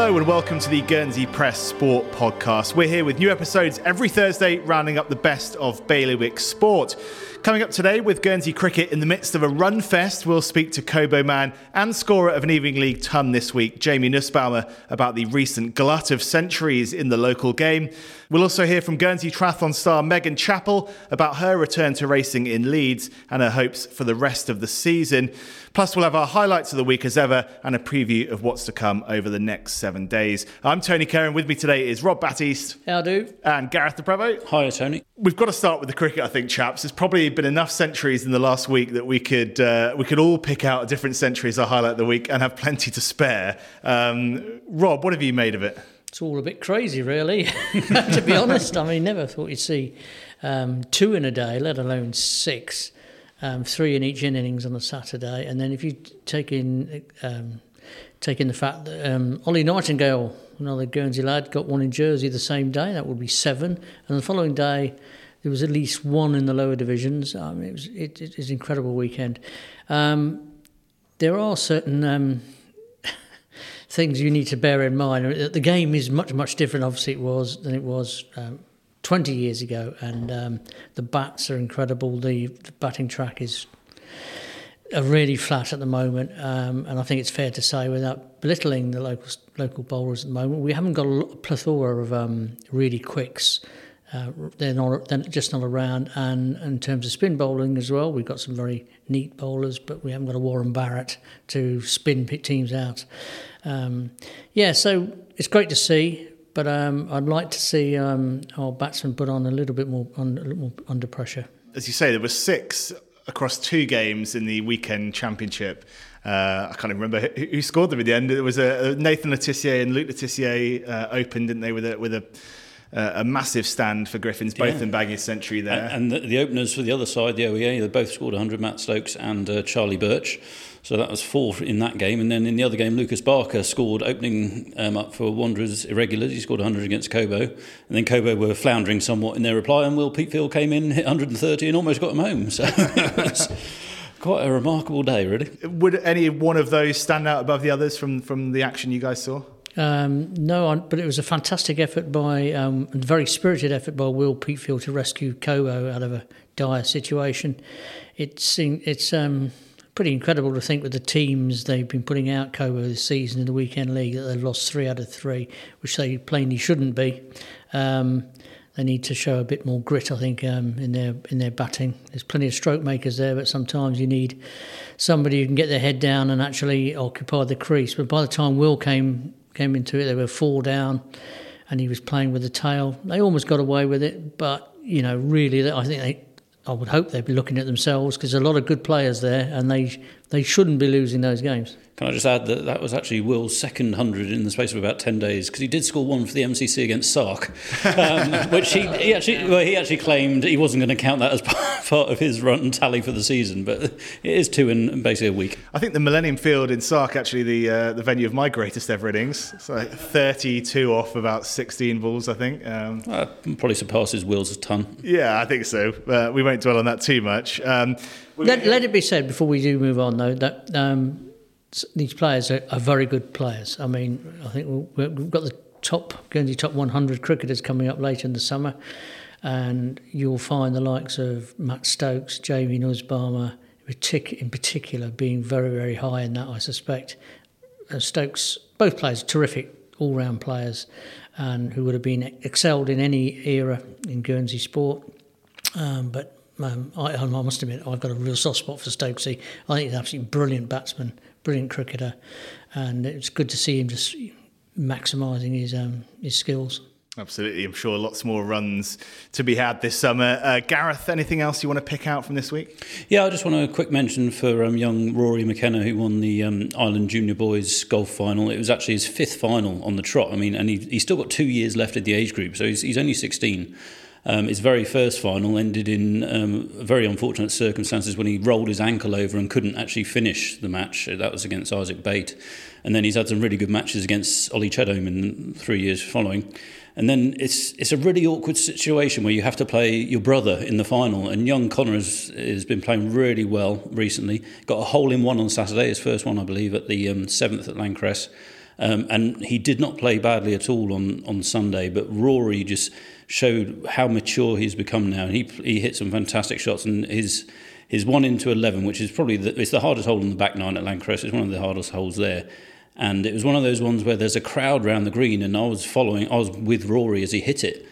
Hello and welcome to the Guernsey Press Sport Podcast. We're here with new episodes every Thursday, rounding up the best of bailiwick sport. Coming up today with Guernsey cricket in the midst of a run fest, we'll speak to Cobo man and scorer of an Evening League ton this week, Jamie Nussbaumer, about the recent glut of centuries in the local game. We'll also hear from Guernsey triathlon star Megan Chappell about her return to racing in Leeds and her hopes for the rest of the season. Plus, we'll have our highlights of the week as ever and a preview of what's to come over the next seven days. I'm Tony Kerr, with me today is Rob Batiste. How do? And Gareth Le Prevost. Hi, Tony. We've got to start with the cricket, I think, chaps. There's probably been enough centuries in the last week that we could uh, we could all pick out a different century as a highlight of the week and have plenty to spare. Um, Rob, what have you made of it? It's all a bit crazy, really, to be honest. I mean, never thought you'd see um, two in a day, let alone six um, three in each innings on a Saturday, and then if you take in um, take in the fact that um, Ollie Nightingale, another Guernsey lad, got one in Jersey the same day, that would be seven, and the following day there was at least one in the lower divisions. I mean, it was it, an incredible weekend. Um, there are certain um, things you need to bear in mind. The game is much much different, obviously, it was than it was um, 20 years ago, and um, the bats are incredible. The, the, batting track is are really flat at the moment, um, and I think it's fair to say, without belittling the local local bowlers at the moment, we haven't got a plethora of um, really quicks. Uh, they're not they're just not around, and, in terms of spin bowling as well, we've got some very neat bowlers, but we haven't got a Warren Barrett to spin teams out. Um, yeah, so it's great to see but um, I'd like to see um, our batsmen put on a little bit more, on, a little more under pressure. As you say, there were six across two games in the weekend championship. Uh, I can't even remember who, who, scored them at the end. It was a, Nathan Le Tissier and Luke Le Tissier uh, opened, didn't they, with a, with a uh, a massive stand for Griffins, both yeah. in bagging a century there. And, and the, the, openers for the other side, the OEA, they both scored 100, Matt Stokes and uh, Charlie Birch. So that was four in that game. And then in the other game, Lucas Barker scored opening um, up for Wanderers Irregulars. He scored 100 against Cobo. And then Cobo were floundering somewhat in their reply. And Will Peatfield came in, hit 130 and almost got them home. So it was quite a remarkable day, really. Would any one of those stand out above the others from, from the action you guys saw? Um, no, but it was a fantastic effort by, um, a very spirited effort by Will Peatfield to rescue Cobo out of a dire situation. It's it's um, pretty incredible to think with the teams they've been putting out Cobo this season in the weekend league that they've lost three out of three, which they plainly shouldn't be. Um, they need to show a bit more grit, I think, um, in their in their batting. There's plenty of stroke makers there, but sometimes you need somebody who can get their head down and actually occupy the crease. But by the time Will came came into it. They were four down, and he was playing with the tail. They almost got away with it, but you know, really, I think they. I would hope they'd be looking at themselves because there's a lot of good players there, and they they shouldn't be losing those games. Can I just add that that was actually Will's second hundred in the space of about ten days because he did score one for the MCC against Sark, um, which he, he, actually well he actually claimed he wasn't going to count that as part of his run tally for the season, but it is two in basically a week. I think the Millennium Field in Sark actually the uh, the venue of my greatest ever innings. It's like thirty two off about sixteen balls, I think. Um, uh, probably surpasses Will's a ton. Yeah, I think so. Uh, we won't dwell on that too much. Um, let, let, it be said before we do move on, though, that um, these players are, are, very good players. I mean, I think we've got the top Guernsey top 100 cricketers coming up later in the summer, and you'll find the likes of Matt Stokes, Jamie Nussbaumer, in particular, being very, very high in that, I suspect. Uh, Stokes, both players, terrific all-round players, and who would have been excelled in any era in Guernsey sport. Um, but um, I, I, must admit, I've got a real soft spot for Stokesy. I think he's an absolutely brilliant batsman, brilliant cricketer, and it's good to see him just maximising his um, his skills. Absolutely, I'm sure lots more runs to be had this summer. Uh, Gareth, anything else you want to pick out from this week? Yeah, I just want a quick mention for um, young Rory McKenna, who won the um, Island Junior Boys golf final. It was actually his fifth final on the trot. I mean, and he, he's still got two years left at the age group, so he's, he's only 16. Um, his very first final ended in um, very unfortunate circumstances when he rolled his ankle over and couldn't actually finish the match. That was against Isaac Bate. And then he's had some really good matches against Ollie Chedholm in three years following. And then it's it's a really awkward situation where you have to play your brother in the final. And young Connor has, has been playing really well recently. Got a hole in one on Saturday, his first one, I believe, at the um, seventh at L'Ancresse. Um, and he did not play badly at all on, on Sunday, but Rory just showed how mature he's become now. He, he hit some fantastic shots, and his his one into 11, which is probably the, it's the hardest hole in the back nine at L'Ancresse. It's one of the hardest holes there. And it was one of those ones where there's a crowd round the green, and I was following, I was with Rory as he hit it.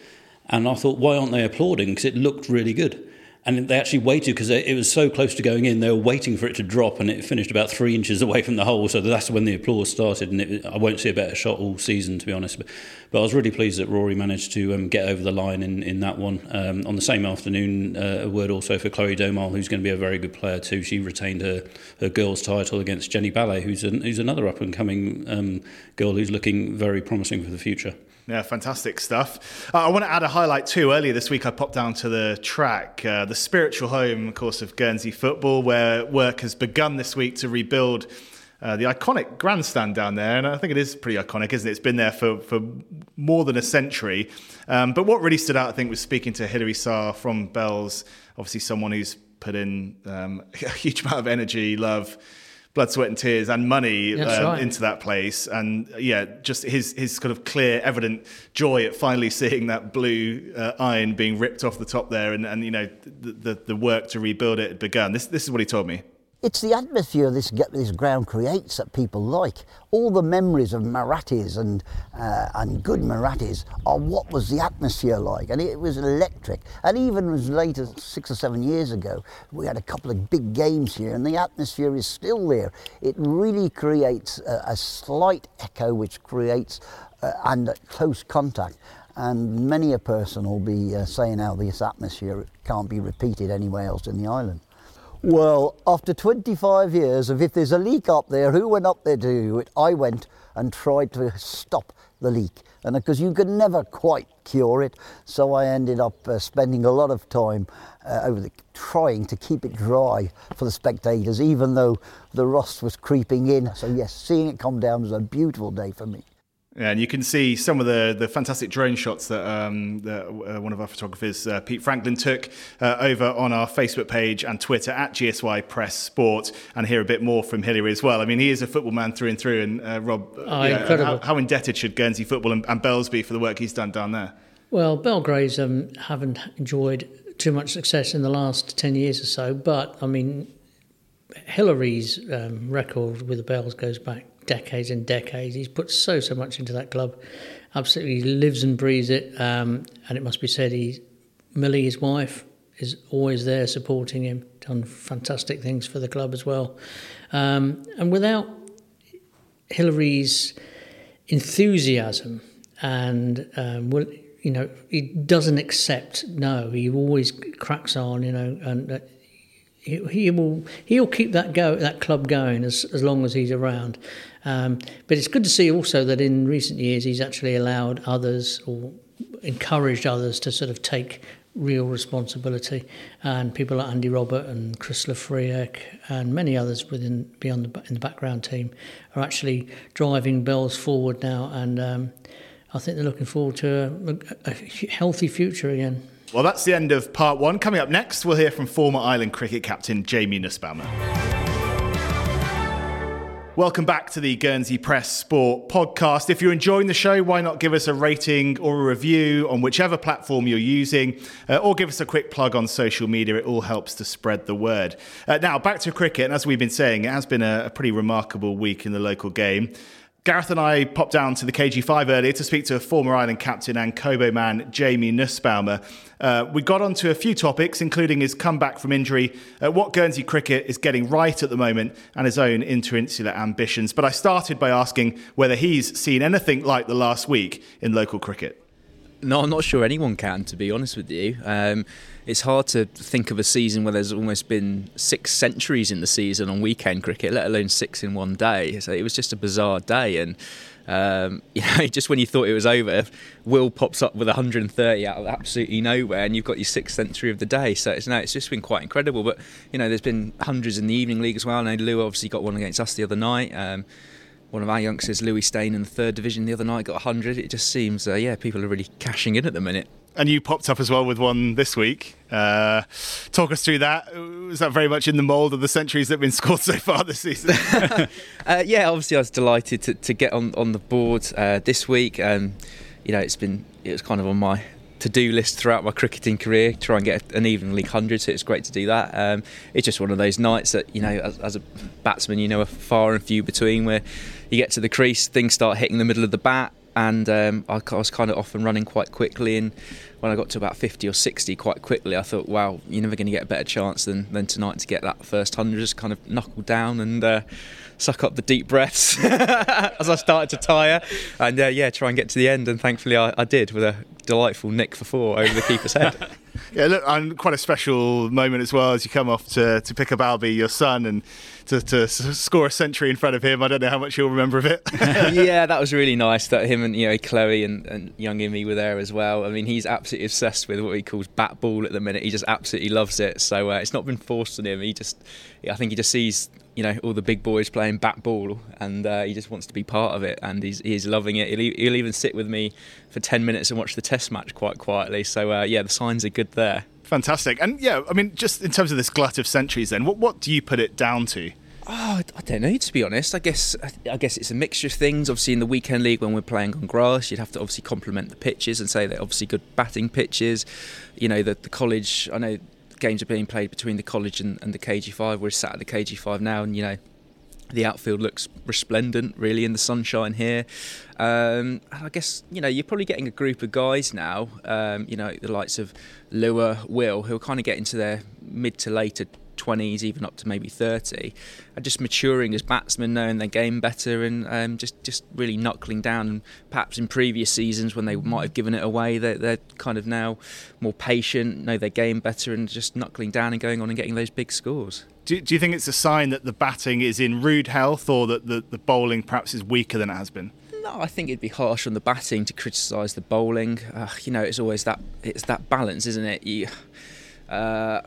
And I thought, why aren't they applauding? Because it looked really good and they actually waited because it was so close to going in. They were waiting for it to drop, and it finished about three inches away from the hole. So that's when the applause started. And it, I won't see a better shot all season, to be honest. But, but I was really pleased that Rory managed to um, get over the line in, in that one. Um, on the same afternoon, uh, a word also for Chloe Domal, who's going to be a very good player too. She retained her, her girls' title against Jenny Ballet, who's an, who's another up and coming um, girl who's looking very promising for the future. Yeah, fantastic stuff. Uh, I want to add a highlight too. Earlier this week, I popped down to the track, uh, the spiritual home, of course, of Guernsey football, where work has begun this week to rebuild uh, the iconic grandstand down there. And I think it is pretty iconic, isn't it? It's been there for, for more than a century. Um, but what really stood out, I think, was speaking to Hilary Sarr from Bells, obviously someone who's put in um, a huge amount of energy, love blood, sweat, and tears and money um, right. into that place. And yeah, just his his kind of clear, evident joy at finally seeing that blue uh, iron being ripped off the top there, and, and you know the, the, the work to rebuild it had begun. This this is what he told me. It's the atmosphere this, this ground creates that people like. All the memories of Murattis and, uh, and good Murattis are what was the atmosphere like. And it was electric. And even as late as six or seven years ago, we had a couple of big games here and the atmosphere is still there. It really creates a, a slight echo which creates uh, and close contact and many a person will be uh, saying how this atmosphere can't be repeated anywhere else in the island. Well, after 25 years of if there's a leak up there, who went up there to do it? I went and tried to stop the leak. And because you could never quite cure it, so I ended up uh, spending a lot of time uh, over the, trying to keep it dry for the spectators, even though the rust was creeping in. So yes, seeing it come down was a beautiful day for me. Yeah, and you can see some of the, the fantastic drone shots that, um, that uh, one of our photographers, uh, Pete Franklin, took uh, over on our Facebook page and Twitter at GSY Press Sport, and hear a bit more from Hilary as well. I mean, he is a football man through and through. And uh, Rob, oh. How, how, indebted should Guernsey football and, and Bells be for the work he's done down there? Well, Belgraves um, haven't enjoyed too much success in the last 10 years or so, but I mean, Hillary's um, record with the Bells goes back decades and decades. He's put so so much into that club. Absolutely lives and breathes it. Um, and it must be said, he Millie, his wife, is always there supporting him. Done fantastic things for the club as well. Um, and without Hilary's enthusiasm and um, well, you know, he doesn't accept no. He always cracks on, you know, and uh, he, he will he'll keep that go that club going as as long as he's around. Um, but it's good to see also that in recent years he's actually allowed others or encouraged others to sort of take real responsibility. And people like Andy Robert and Chris Lafriek and many others within beyond the in the background team are actually driving Bells forward now. And um, I think they're looking forward to a, a healthy future again. Well, that's the end of part one. Coming up next, we'll hear from former Island cricket captain Jamie Nussbaumer. Welcome back to the Guernsey Press Sport podcast. If you're enjoying the show, why not give us a rating or a review on whichever platform you're using, uh, or give us a quick plug on social media. It all helps to spread the word. Uh, now, back to cricket. And as we've been saying, it has been a, a pretty remarkable week in the local game. Gareth and I popped down to the KG5 earlier to speak to a former Island captain and Cobo man, Jamie Nussbaumer. Uh, we got onto a few topics, including his comeback from injury, uh, what Guernsey cricket is getting right at the moment, and his own interinsular ambitions. But I started by asking whether he's seen anything like the last week in local cricket. No, I'm not sure anyone can, to be honest with you. Um, it's hard to think of a season where there's almost been six centuries in the season on weekend cricket, let alone six in one day. So it was just a bizarre day, and um, you know, just when you thought it was over, Will pops up with 130 out of absolutely nowhere, and you've got your sixth century of the day. So it's no, it's just been quite incredible. But you know, there's been hundreds in the evening league as well. I know Lou obviously got one against us the other night. Um, one of our youngsters, Louis Steyn, in the third division the other night got 100. It just seems, uh, yeah, people are really cashing in at the minute. and you popped up as well with one this week. Uh, talk us through that. Was that very much in the mould of the centuries that have been scored so far this season? uh, yeah, obviously I was delighted to, to get on, on the board uh, this week. Um, you know, it's been it was kind of on my to-do list throughout my cricketing career. Try and get an evening league hundred, so it's great to do that. Um, it's just one of those nights that you know, as, as, a batsman, you know, are far and few between. Where you get to the crease, things start hitting the middle of the bat, and um, I, was kind of off and running quite quickly. And when I got to about 50 or 60, quite quickly, I thought, wow, you're never going to get a better chance than, than tonight to get that first hundred. Just kind of knuckle down and uh, suck up the deep breaths as I started to tire, and uh, yeah, try and get to the end. And thankfully, I, I did with a delightful nick for four over the keeper's head. yeah, look, and quite a special moment as well as you come off to, to pick up Albie, your son, and to, to score a century in front of him. I don't know how much you'll remember of it. yeah, that was really nice that him and you know Chloe and, and young Imi were there as well. I mean, he's absolutely obsessed with what he calls bat ball at the minute. He just absolutely loves it. So uh, it's not been forced on him. He just, I think he just sees you know all the big boys playing bat ball, and uh, he just wants to be part of it, and he's he's loving it. He'll, he'll, even sit with me for ten minutes and watch the Test match quite quietly. So uh, yeah, the signs are good there. Fantastic, and yeah, I mean, just in terms of this glut of centuries, then what what do you put it down to? Oh, I don't know. To be honest, I guess I guess it's a mixture of things. Obviously, in the weekend league, when we're playing on grass, you'd have to obviously complement the pitches and say they're obviously good batting pitches. You know, the, the college. I know games are being played between the college and, and the KG5. We're sat at the KG5 now, and you know the outfield looks resplendent, really, in the sunshine here. Um, and I guess you know you're probably getting a group of guys now. Um, you know the likes of Lua, Will, who are kind of getting to their mid to later 20s, even up to maybe 30, are just maturing as batsmen, knowing their game better, and um, just just really knuckling down. And perhaps in previous seasons when they might have given it away, they're, they're kind of now more patient, know their game better, and just knuckling down and going on and getting those big scores. Do, do you think it's a sign that the batting is in rude health, or that the, the bowling perhaps is weaker than it has been? No, I think it'd be harsh on the batting to criticise the bowling. Uh, you know, it's always that it's that balance, isn't it? You, uh,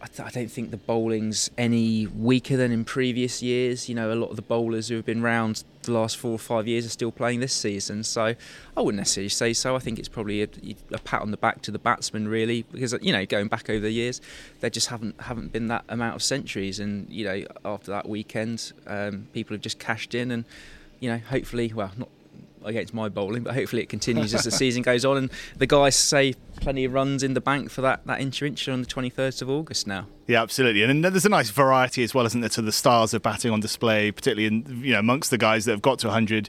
I, th- I, don't think the bowling's any weaker than in previous years. You know, a lot of the bowlers who have been round the last four or five years are still playing this season. So I wouldn't necessarily say so. I think it's probably a, a pat on the back to the batsmen, really, because you know, going back over the years, there just haven't haven't been that amount of centuries. And you know, after that weekend, um, people have just cashed in, and you know, hopefully, well, not against my bowling, but hopefully it continues as the season goes on. And the guys say plenty of runs in the bank for that that inch on the 23rd of August now. Yeah, absolutely. And there's a nice variety as well, isn't there, to the stars of batting on display, particularly in you know amongst the guys that have got to 100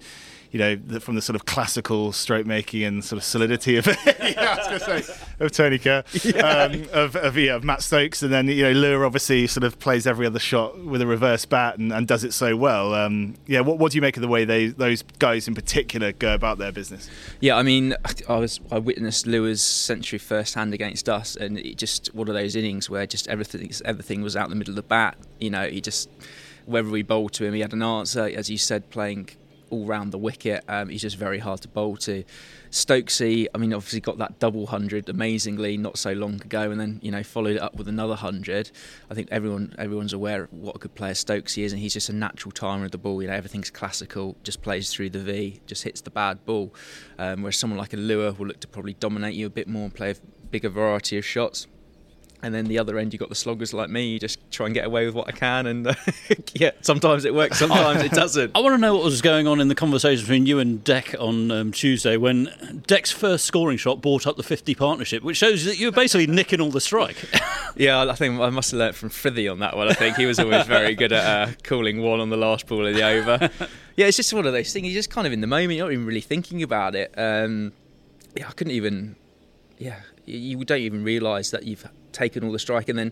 you know, from the sort of classical stroke making and sort of solidity of yeah, I was going to say of Tony Kerr, yeah. um, of of, yeah, of Matt Stokes, and then you know Lure obviously sort of plays every other shot with a reverse bat and, and does it so well. Um, yeah, what what do you make of the way they those guys in particular go about their business? Yeah, I mean, I was I witnessed Lure's century firsthand against us, and it just one of those innings where just everything everything was out in the middle of the bat. You know, he just wherever we bowled to him, he had an answer. As you said, playing all round the wicket. Um, he's just very hard to bowl to. Stokesy, I mean, obviously got that double hundred amazingly not so long ago, and then you know followed it up with another hundred. I think everyone everyone's aware of what a good player Stokesy is, and he's just a natural timer of the ball. You know, everything's classical, just plays through the V, just hits the bad ball. Um, whereas someone like a Lure will look to probably dominate you a bit more and play a bigger variety of shots and then the other end you got the sloggers like me you just try and get away with what i can and uh, yeah sometimes it works sometimes it doesn't i want to know what was going on in the conversation between you and deck on um, tuesday when deck's first scoring shot brought up the 50 partnership which shows that you were basically nicking all the strike. Yeah i think i must have learnt from Frithie on that one i think. He was always very good at uh, calling one on the last ball of the over. Yeah it's just one of those things you're just kind of in the moment you're not even really thinking about it. Um, yeah i couldn't even yeah you don't even realise that you've taken all the strike, and then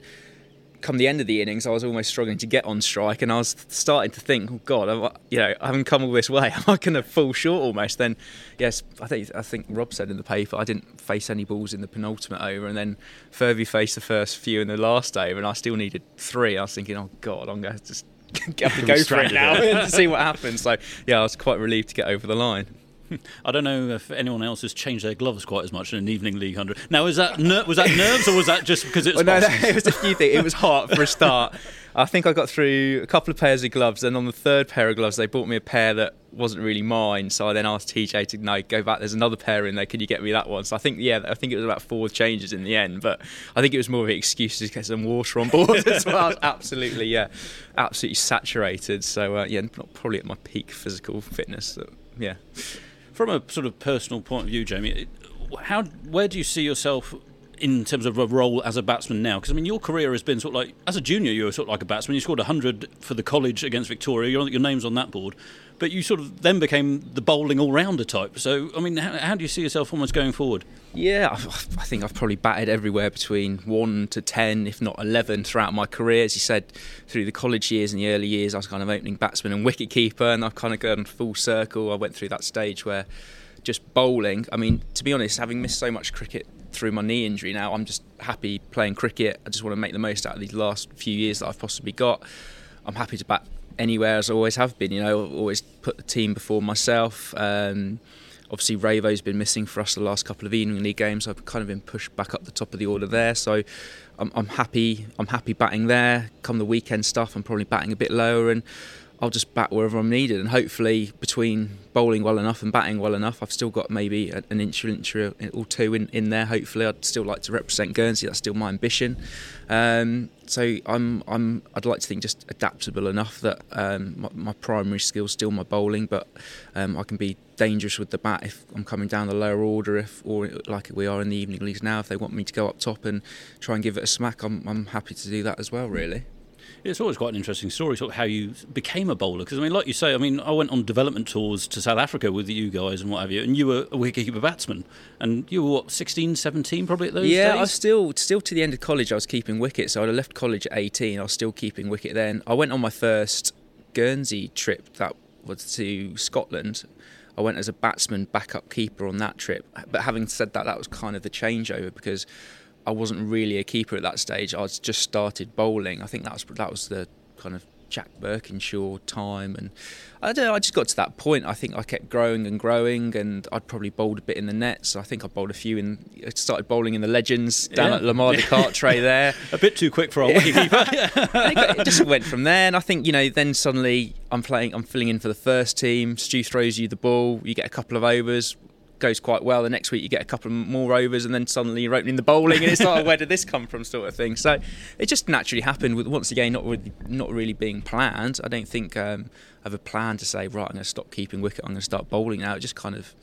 come the end of the innings, I was almost struggling to get on strike, and I was starting to think, oh God, I, you know, I haven't come all this way. Am I going to fall short almost? Then, yes, I think I think Rob said in the paper I didn't face any balls in the penultimate over, and then Furby faced the first few in the last over, and I still needed three. I was thinking, oh God, I'm going to just have to go for it now and see what happens. So yeah, I was quite relieved to get over the line. I don't know if anyone else has changed their gloves quite as much in an evening league hundred. Now, is that ner- was that nerves or was that just because it's well, no, no, it was a few things. It was hot for a start. I think I got through a couple of pairs of gloves, and on the third pair of gloves, they bought me a pair that wasn't really mine. So I then asked TJ to no go back. There's another pair in there. Can you get me that one? So I think yeah, I think it was about four changes in the end. But I think it was more of an excuse to get some water on board as well. absolutely, yeah, absolutely saturated. So uh, yeah, not probably at my peak physical fitness. So, yeah. From a sort of personal point of view, Jamie, how where do you see yourself in terms of a role as a batsman now? Because I mean, your career has been sort of like as a junior, you were sort of like a batsman. You scored hundred for the college against Victoria. Your name's on that board, but you sort of then became the bowling all rounder type. So I mean, how, how, do you see yourself almost going forward? Yeah, I think I've probably batted everywhere between one to ten, if not eleven, throughout my career. As you said, through the college years and the early years, I was kind of opening batsman and wicket keeper, and I've kind of gone full circle. I went through that stage where just bowling. I mean, to be honest, having missed so much cricket through my knee injury now, I'm just happy playing cricket. I just want to make the most out of these last few years that I've possibly got. I'm happy to bat anywhere as I always have been. You know, always put the team before myself. Um, obviously, Ravo's been missing for us the last couple of evening league games. I've kind of been pushed back up the top of the order there, so I'm, I'm happy. I'm happy batting there. Come the weekend stuff, I'm probably batting a bit lower and. I'll just bat wherever I'm needed, and hopefully between bowling well enough and batting well enough, I've still got maybe an inch or, inch or two in, in there. Hopefully, I'd still like to represent Guernsey. That's still my ambition. Um, so I'm I'm I'd like to think just adaptable enough that um, my, my, primary skill is still my bowling, but um, I can be dangerous with the bat if I'm coming down the lower order, if or like we are in the evening leagues now. If they want me to go up top and try and give it a smack, I'm I'm happy to do that as well. Really. It's always quite an interesting story, sort of how you became a bowler. Because I mean, like you say, I mean, I went on development tours to South Africa with you guys and what have you, and you were a wicketkeeper batsman, and you were what 16, 17 probably at those yeah, days. I was still still to the end of college. I was keeping wicket, so I left college at eighteen. I was still keeping wicket then. I went on my first Guernsey trip. That was to Scotland. I went as a batsman, backup keeper on that trip. But having said that, that was kind of the changeover because I wasn't really a keeper at that stage. I just started bowling. I think that was that was the kind of Jack Birkinshaw time, and I don't know. I just got to that point. I think I kept growing and growing, and I'd probably bowled a bit in the nets. I think I bowled a few in. I started bowling in the Legends down yeah. at La Mare de Carteret there. a bit too quick for our wicketkeeper. it just went from there, and I think you know. Then suddenly I'm playing. I'm filling in for the first team. Stu throws you the ball. You get a couple of overs goes quite well. The next week you get a couple more overs, and then suddenly you're opening the bowling, and it's like, where did this come from, sort of thing. So it just naturally happened. With once again, not really, not really being planned. I don't think um, I have a plan to say, right, I'm going to stop keeping wicket. I'm going to start bowling now. It just kind of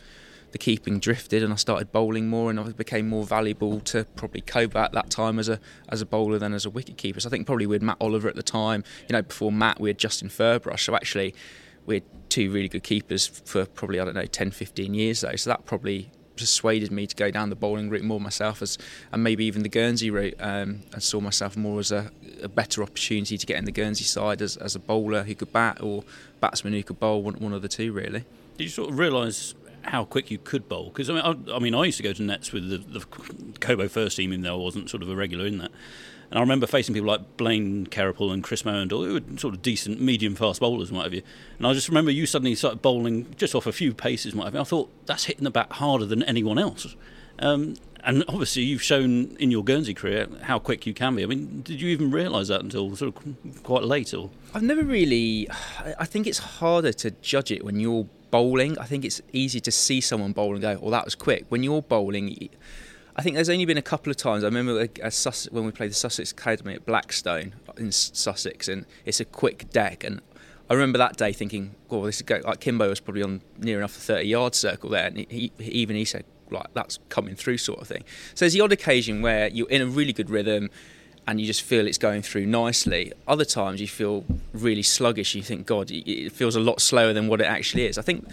the keeping drifted, and I started bowling more, and I became more valuable to probably Cobo at that time as a as a bowler than as a wicket keeper. So I think probably with Matt Oliver at the time. You know, before Matt, we had Justin Furbrush. So actually we two really good keepers for probably I don't know 10 15 years though. So that probably persuaded me to go down the bowling route more myself as and maybe even the Guernsey route. Um, saw myself more as a, a, better opportunity to get in the Guernsey side as, as a bowler who could bat or batsman who could bowl one, one of the two really. Did you sort of realise how quick you could bowl? Because I mean I, I, mean I used to go to nets with the, the Cobo first team even though I wasn't sort of a regular in that and I remember facing people like Blaine Carapul and Chris Mohandle, who were sort of decent, medium fast bowlers and what have you. And I just remember you suddenly started bowling just off a few paces and what have you. I thought, that's hitting the bat harder than anyone else. Um, and obviously, you've shown in your Guernsey career how quick you can be. I mean, did you even realise that until sort of quite late? Or I've never really. I think it's harder to judge it when you're bowling. I think it's easy to see someone bowling and go, "Well, that was quick." When you're bowling, I think there's only been a couple of times. I remember Sus- when we played the Sussex Academy at Blackstone in Sussex, and it's a quick deck. And I remember that day thinking, "Well, this is like Kimbo was probably on near enough the 30 yard circle there," and he, he, even he said, "Like that's coming through," sort of thing. So there's the odd occasion where you're in a really good rhythm. And you just feel it's going through nicely. Other times you feel really sluggish. You think, God, it feels a lot slower than what it actually is. I think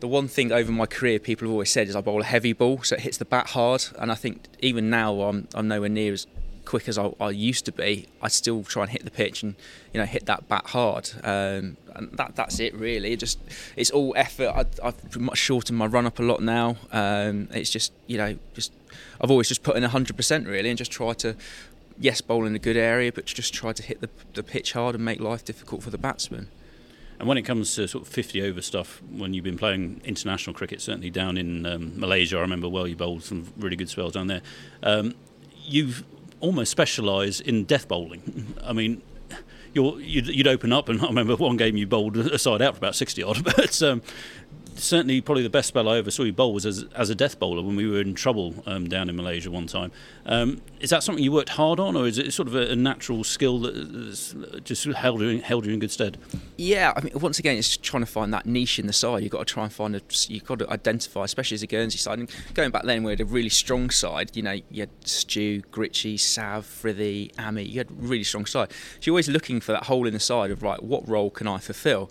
the one thing over my career people have always said is I bowl a heavy ball, so it hits the bat hard. And I think even now I'm, I'm nowhere near as quick as I, I, used to be. I still try and hit the pitch and you know hit that bat hard. Um, and that that's it really. It just it's all effort. I, have much shortened my run up a lot now. Um, it's just you know just I've always just put in hundred percent really and just try to. Yes, bowl in a good area, but just try to hit the, the pitch hard and make life difficult for the batsman. And when it comes to sort of 50 over stuff, when you've been playing international cricket, certainly down in um, Malaysia, I remember well you bowled some really good spells down there. Um, you've almost specialised in death bowling. I mean, you'd, you'd, open up, and I remember one game you bowled a side out for about 60 odd, but um, certainly probably the best spell I ever saw you bowl was as, as a death bowler when we were in trouble um, down in Malaysia one time. Um, is that something you worked hard on, or is it sort of a, a natural skill that just held you, held you in good stead? Yeah, I mean, once again, it's trying to find that niche in the side. You've got to try and find a, you've got to identify, especially as a Guernsey side. And going back then, we had a really strong side. You know, you had Stew, Gritchie, Sav, Frithy, Ami. You had a really strong side. So you're always looking for that hole in the side of right, what role can I fulfil?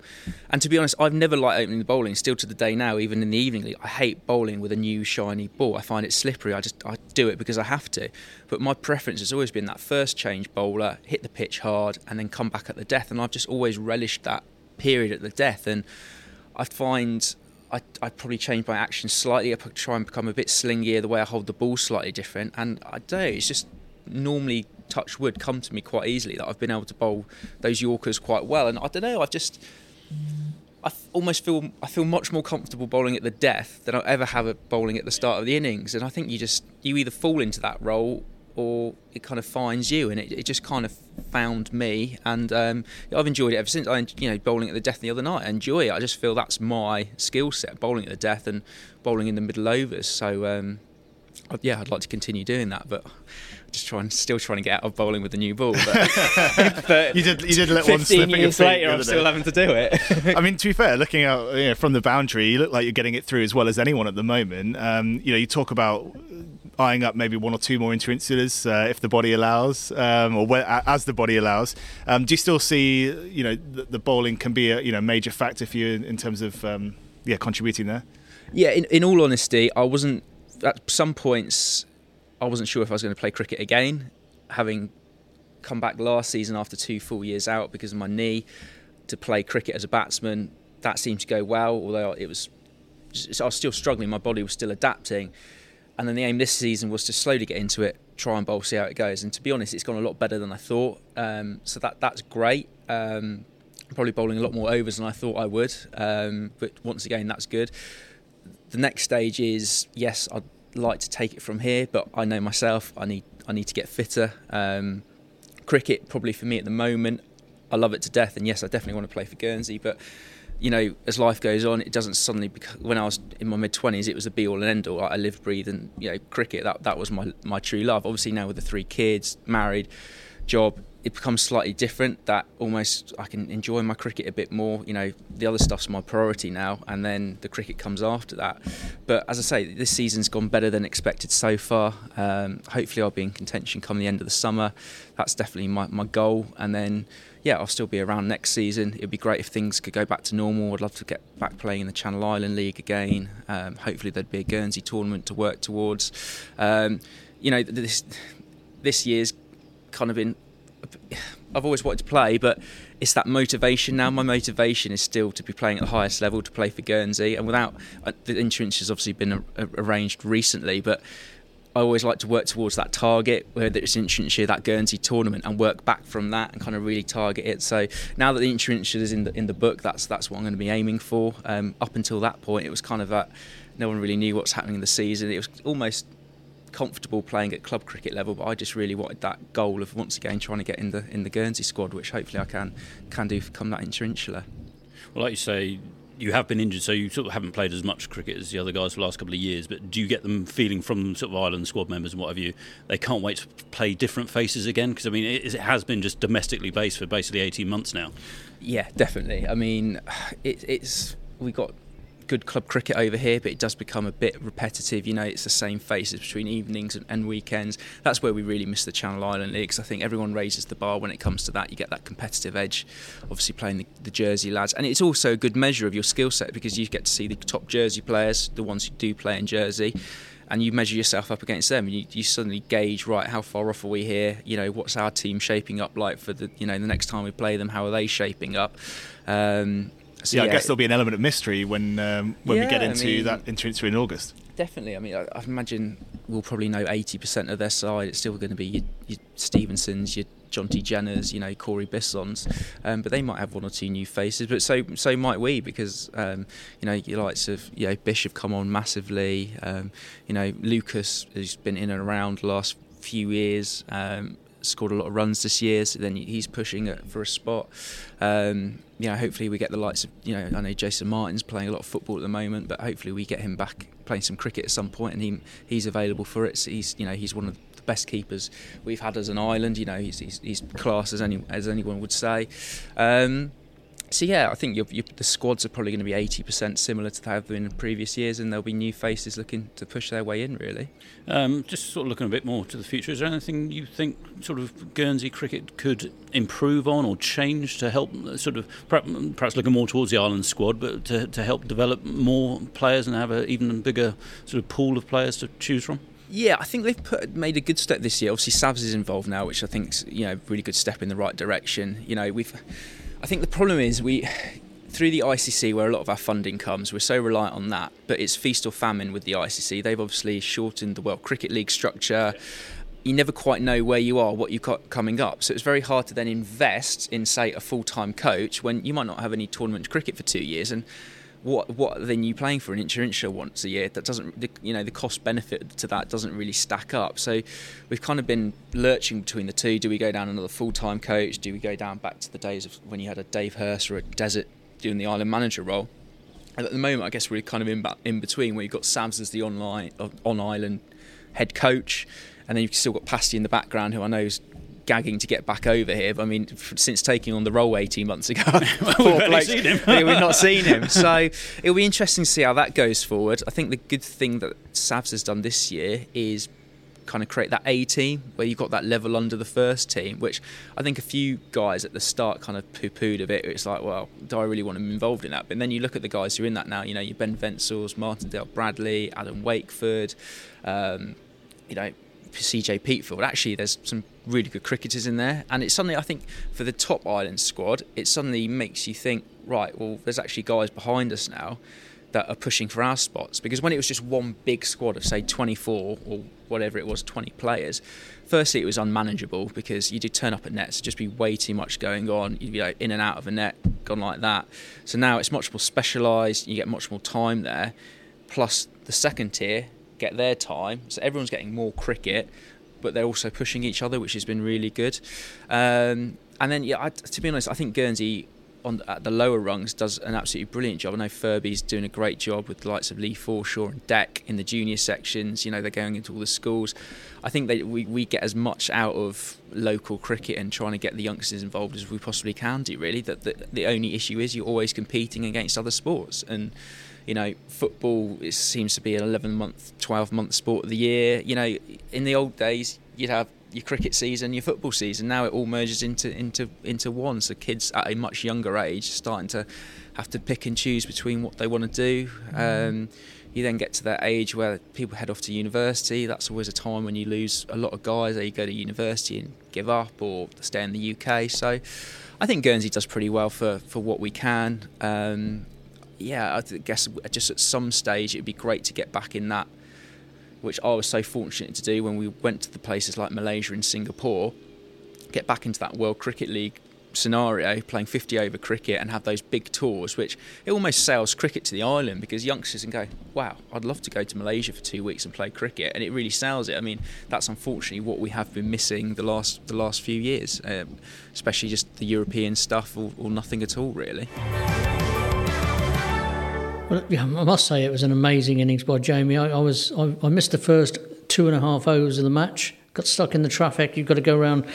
And to be honest, I've never liked opening the bowling. Still to the day now, even in the evening league, I hate bowling with a new shiny ball. I find it slippery. I just I do it because I have to. But my preference has always been that first change bowler, hit the pitch hard, and then come back at the death. And I've just always relished that period at the death. And I find I, I probably change my action slightly. I try and become a bit slingier, the way I hold the ball slightly different. And I don't know, it's just normally touch wood come to me quite easily that I've been able to bowl those Yorkers quite well. And I don't know, I've just I almost feel I feel much more comfortable bowling at the death than I ever have at bowling at the start of the innings. And I think you just you either fall into that role or it kind of finds you, and it, it just kind of found me. And um, I've enjoyed it ever since. I you know bowling at the death the other night. I enjoy it. I just feel that's my skill set: bowling at the death and bowling in the middle overs. So um, yeah, I'd like to continue doing that, but just trying, still trying to get out of bowling with the new ball. But, but you did, you did let one slip years later, I'm still having to do it. I mean, to be fair, looking out you know, from the boundary, you look like you're getting it through as well as anyone at the moment. Um, you know, you talk about eyeing up maybe one or two more interinsulars uh, if the body allows, um, or where, as the body allows. Um, do you still see, you know, the, the, bowling can be a you know major factor for you in, in terms of um, yeah contributing there? Yeah, in, in all honesty, I wasn't at some points I wasn't sure if I was going to play cricket again, having come back last season after two full years out because of my knee to play cricket as a batsman. That seemed to go well, although it was I was still struggling. My body was still adapting, and then the aim this season was to slowly get into it, try and bowl, see how it goes. And to be honest, it's gone a lot better than I thought. Um, so that that's great. Um, probably bowling a lot more overs than I thought I would, um, but once again, that's good. The next stage is yes, I'd like to take it from here, but I know myself. I need I need to get fitter. Um, cricket probably for me at the moment. I love it to death, and yes, I definitely want to play for Guernsey. But you know, as life goes on, it doesn't suddenly. Become, when I was in my mid twenties, it was a be all and end all. I lived, breathed, and you know, cricket. That that was my my true love. Obviously, now with the three kids, married, job, it becomes slightly different. That almost I can enjoy my cricket a bit more. You know, the other stuff's my priority now, and then the cricket comes after that. But as I say, this season's gone better than expected so far. Um, hopefully, I'll be in contention come the end of the summer. That's definitely my, my goal, and then. Yeah, I'll still be around next season. It'd be great if things could go back to normal. I'd love to get back playing in the Channel Island League again. Um, hopefully, there'd be a Guernsey tournament to work towards. Um, you know, this this year's kind of been I've always wanted to play, but it's that motivation now. My motivation is still to be playing at the highest level, to play for Guernsey, and without uh, the insurance has obviously been a, a, arranged recently, but I always like to work towards that target, whether it's insurance year, that Guernsey tournament, and work back from that and kind of really target it. So now that the insurance is in the in the book, that's that's what I'm going to be aiming for. Um, up until that point, it was kind of that no one really knew what's happening in the season. It was almost comfortable playing at club cricket level, but I just really wanted that goal of once again trying to get in the in the Guernsey squad, which hopefully I can can do come that interinsular. Well, like you say, you have been injured, so you sort of haven't played as much cricket as the other guys for the last couple of years. But do you get them feeling from sort of island squad members and what have you? They can't wait to play different faces again because I mean it, it, has been just domestically based for basically eighteen months now. Yeah, definitely. I mean, it, it's we got good club cricket over here, but it does become a bit repetitive. You know, it's the same faces between evenings and, and weekends. That's where we really miss the Channel Island Leagues. I think everyone raises the bar when it comes to that. You get that competitive edge, obviously playing the, the Jersey lads, and it's also a good measure of your skill set because you get to see the top Jersey players, the ones who do play in Jersey and you measure yourself up against them and you, you, suddenly gauge right how far off are we here you know what's our team shaping up like for the you know the next time we play them how are they shaping up um, so, yeah, I guess there'll be an element of mystery when um, when yeah, we get into I mean, that into in August. Definitely. I mean, I, I imagine we'll probably know 80% of their side. It's still going to be your, your Stevensons, your Jonty Jenners, you know, Corey Bissons, um, but they might have one or two new faces. But so so might we because um, you know your likes of you know Bish have come on massively. Um, you know Lucas has been in and around the last few years. Um, scored a lot of runs this year, so then he's pushing for a spot. Um, you know, hopefully we get the likes of you know I know Jason Martin's playing a lot of football at the moment, but hopefully we get him back playing some cricket at some point, and he he's available for it. So he's you know he's one of the best keepers we've had as an island. You know, he's he's, he's class as any as anyone would say. Um, so yeah, I think you're, you're, the squads are probably going to be 80% similar to how they've been in previous years, and there'll be new faces looking to push their way in. Really, um, just sort of looking a bit more to the future. Is there anything you think sort of Guernsey cricket could improve on or change to help sort of perhaps looking more towards the island squad, but to, to help develop more players and have an even bigger sort of pool of players to choose from? Yeah, I think they've put, made a good step this year. Obviously, Savs is involved now, which I think is you know a really good step in the right direction. You know, we've I think the problem is we through the ICC, where a lot of our funding comes, we're so reliant on that. But it's feast or famine with the ICC. They've obviously shortened the World Cricket League structure. You never quite know where you are, what you've got coming up. So it's very hard to then invest in, say, a full time coach when you might not have any tournament cricket for two years. And what what then you playing for? An inch inch once a year. That doesn't you know the cost benefit to that doesn't really stack up. So we've kind of been lurching between the two. Do we go down another full-time coach? Do we go down back to the days of when you had a Dave Hurst or a Desert doing the island manager role? And at the moment I guess we're kind of in, in between where you've got Savs as the online uh, on island head coach and then you've still got Pasty in the background who I know is gagging to get back over here. I mean, since taking on the role 18 months ago, we've, Blake, seen him. we've not seen him. So it'll be interesting to see how that goes forward. I think the good thing that Savs has done this year is kind of create that A team where you've got that level under the first team, which I think a few guys at the start kind of poo pooed a bit. It's like, well, do I really want to be involved in that? But then you look at the guys who are in that now, you know, your Ben Vensels, Martindale Bradley, Adam Wakeford, um, you know, CJ Peatfield. Actually, there's some really good cricketers in there, and it's suddenly I think for the top island squad, it suddenly makes you think, right? Well, there's actually guys behind us now that are pushing for our spots. Because when it was just one big squad of say 24 or whatever it was 20 players firstly it was unmanageable because you did turn up at nets just be way too much going on. You'd be like in and out of a net gone like that. So now it's much more specialized. You get much more time there. Plus the second tier get their time so everyone's getting more cricket but they're also pushing each other, which has been really good. Um, and then, yeah, I, to be honest, I think Guernsey on at the lower rungs does an absolutely brilliant job. I know Furby's doing a great job with the likes of Lee Forshaw and Deck in the junior sections. You know, they're going into all the schools. I think that we, we get as much out of local cricket and trying to get the youngsters involved as we possibly can do. Really, that the, the only issue is you're always competing against other sports and you know, football it seems to be an 11 month, 12 month sport of the year. You know, in the old days, you'd have your cricket season, your football season. Now it all merges into into into one. So kids at a much younger age starting to have to pick and choose between what they want to do. Um, you then get to that age where people head off to university. That's always a time when you lose a lot of guys. They go to university and give up or stay in the UK. So I think Guernsey does pretty well for, for what we can. Um, yeah, I guess just at some stage it'd be great to get back in that, which I was so fortunate to do when we went to the places like Malaysia and Singapore, get back into that World Cricket League scenario, playing 50 over cricket and have those big tours, which it almost sells cricket to the island because youngsters can go, wow, I'd love to go to Malaysia for two weeks and play cricket, and it really sells it. I mean, that's unfortunately what we have been missing the last the last few years, um, especially just the European stuff or, or nothing at all really. Well, yeah, I must say it was an amazing innings by Jamie. I, I was I, I, missed the first two and a half overs of the match. Got stuck in the traffic. You've got to go around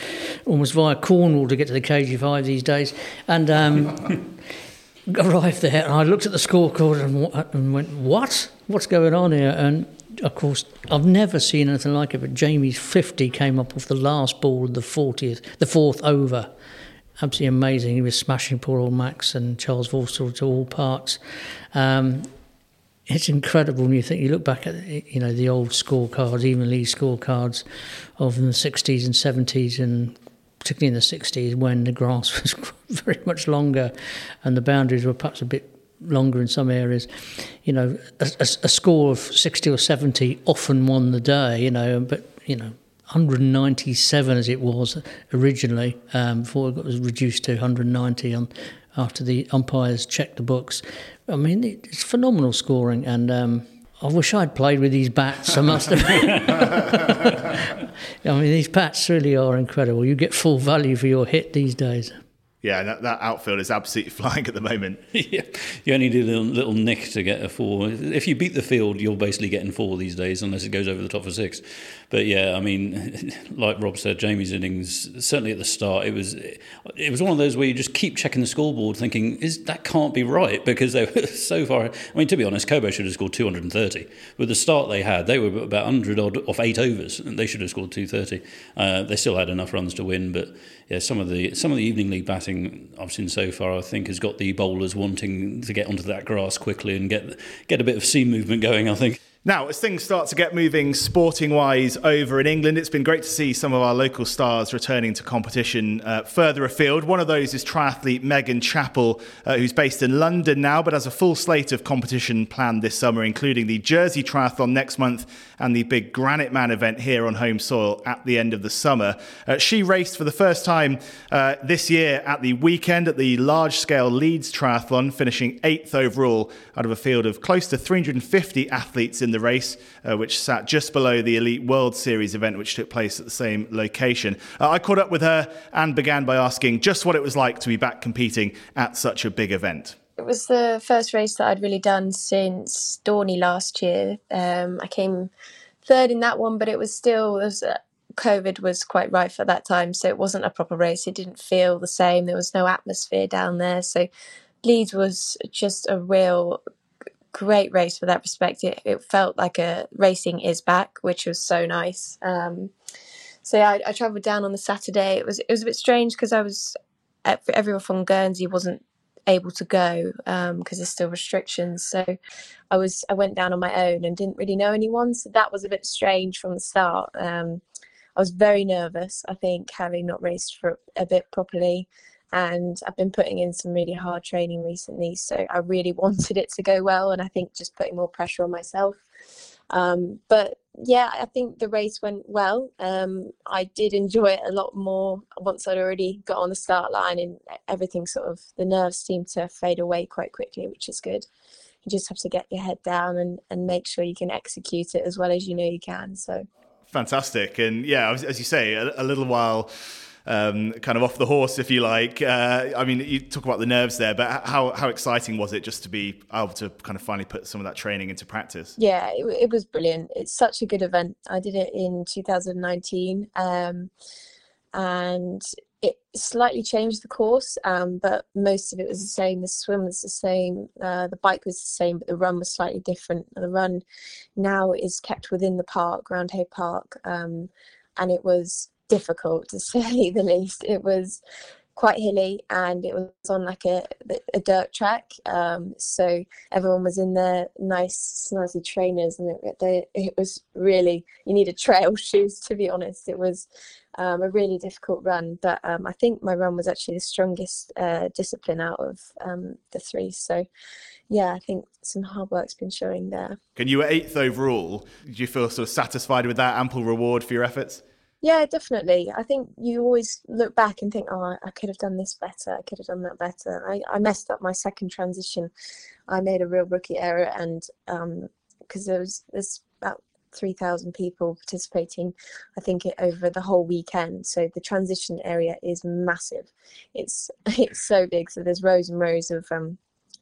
almost via Cornwall to get to the KG5 these days. And um, arrived there, and I looked at the scorecard and, and went, "What? What's going on here?" And of course, I've never seen anything like it. But Jamie's 50 came up off the last ball of the 40th, the fourth over absolutely amazing. He was smashing poor old Max and Charles Forster to all parts. Um, it's incredible when you think you look back at you know the old scorecards, even League scorecards of the 60s and 70s, and particularly in the 60s when the grass was very much longer and the boundaries were perhaps a bit longer in some areas. You know, a, a, a score of 60 or 70 often won the day. You know, but you know 197 as it was originally um, before it was reduced to 190 on after the umpires checked the books. I mean, it's phenomenal scoring, and um, I wish I'd played with these bats. I must have. I mean, these bats really are incredible. You get full value for your hit these days. Yeah, that, that outfield is absolutely flying at the moment. yeah, you only need a little, little nick to get a four. If you beat the field, you're basically getting four these days, unless it goes over the top for six. But yeah, I mean, like Rob said, Jamie's innings certainly at the start it was it was one of those where you just keep checking the scoreboard, thinking is that can't be right because they were so far. I mean, to be honest, Cobo should have scored 230. With the start they had, they were about 100 odd off eight overs, and they should have scored 230. Uh, they still had enough runs to win, but yeah, some of the some of the evening league batting I've seen so far, I think, has got the bowlers wanting to get onto that grass quickly and get get a bit of seam movement going. I think. Now, as things start to get moving sporting wise over in England, it's been great to see some of our local stars returning to competition uh, further afield. One of those is triathlete Megan Chappell, uh, who's based in London now, but has a full slate of competition planned this summer, including the Jersey Triathlon next month and the big Granite Man event here on home soil at the end of the summer. Uh, she raced for the first time uh, this year at the weekend at the large scale Leeds Triathlon, finishing eighth overall out of a field of close to 350 athletes in the the race, uh, which sat just below the Elite World Series event, which took place at the same location. Uh, I caught up with her and began by asking just what it was like to be back competing at such a big event. It was the first race that I'd really done since Dorney last year. Um, I came third in that one, but it was still. It was, uh, COVID was quite rife at that time, so it wasn't a proper race. It didn't feel the same. There was no atmosphere down there. So Leeds was just a real great race for that respect. It, it felt like a racing is back, which was so nice. Um, so yeah, I, I travelled down on the Saturday. It was it was a bit strange because I was everyone from Guernsey wasn't able to go because um, there's still restrictions. So I was I went down on my own and didn't really know anyone. So that was a bit strange from the start. Um, I was very nervous. I think having not raced for a bit properly and I've been putting in some really hard training recently. So I really wanted it to go well, and I think just putting more pressure on myself. Um, but yeah, I think the race went well. Um, I did enjoy it a lot more once I'd already got on the start line, and everything sort of the nerves seemed to fade away quite quickly, which is good. You just have to get your head down and, and make sure you can execute it as well as you know you can. So fantastic, and yeah, as you say, a, a little while um, kind of off the horse, if you like. Uh, I mean, you talk about the nerves there, but how, how exciting was it just to be able to kind of finally put some of that training into practice? Yeah, it, it was brilliant. It's such a good event. I did it in 2019. Um, and it slightly changed the course, um, but most of it was the same. The swim was the same, uh, the bike was the same, but the run was slightly different. The run now is kept within the park, Roundhay Park, um, and it was difficult to say the least. It was quite hilly and it was on like a, a dirt track. Um, so everyone was in their nice, snazzy trainers, and it, they, it was really, you needed trail shoes to be honest. It was um, a really difficult run, but um, I think my run was actually the strongest uh, discipline out of um, the three. So yeah, I think some hard work's been showing there. And you were eighth overall. Do you feel sort of satisfied with that ample reward for your efforts? Yeah, definitely. I think you always look back and think, oh, I could have done this better. I could have done that better. I, I messed up my second transition. I made a real rookie error, and because um, there was there's about three thousand people participating, I think it over the whole weekend. So the transition area is massive. It's it's so big. So there's rows and rows of um,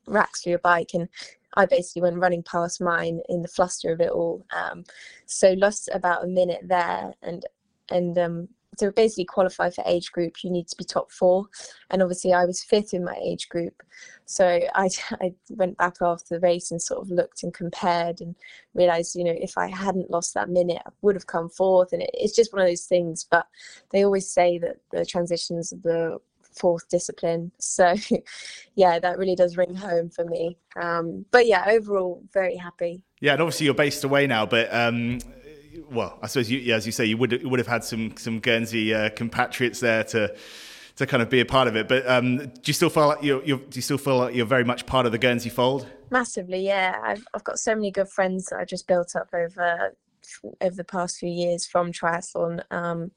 racks for your bike, and I basically went running past mine in the fluster of it all. Um, so lost about a minute there, and and um, to basically qualify for age group, you need to be top four. And obviously, I was fifth in my age group. So I, I went back after the race and sort of looked and compared and realized, you know, if I hadn't lost that minute, I would have come fourth. And it, it's just one of those things. But they always say that the transitions are the fourth discipline. So, yeah, that really does ring home for me. Um, but yeah, overall, very happy. Yeah, and obviously you're based away now, but um, well, I suppose you, yeah, as you say, you would would have had some some Guernsey uh, compatriots there to to kind of be a part of it. But um, do you still feel like you're, you're, do you still feel like you're very much part of the Guernsey fold? Massively, yeah. I've I've got so many good friends that I just built up over over the past few years from triathlon. Um,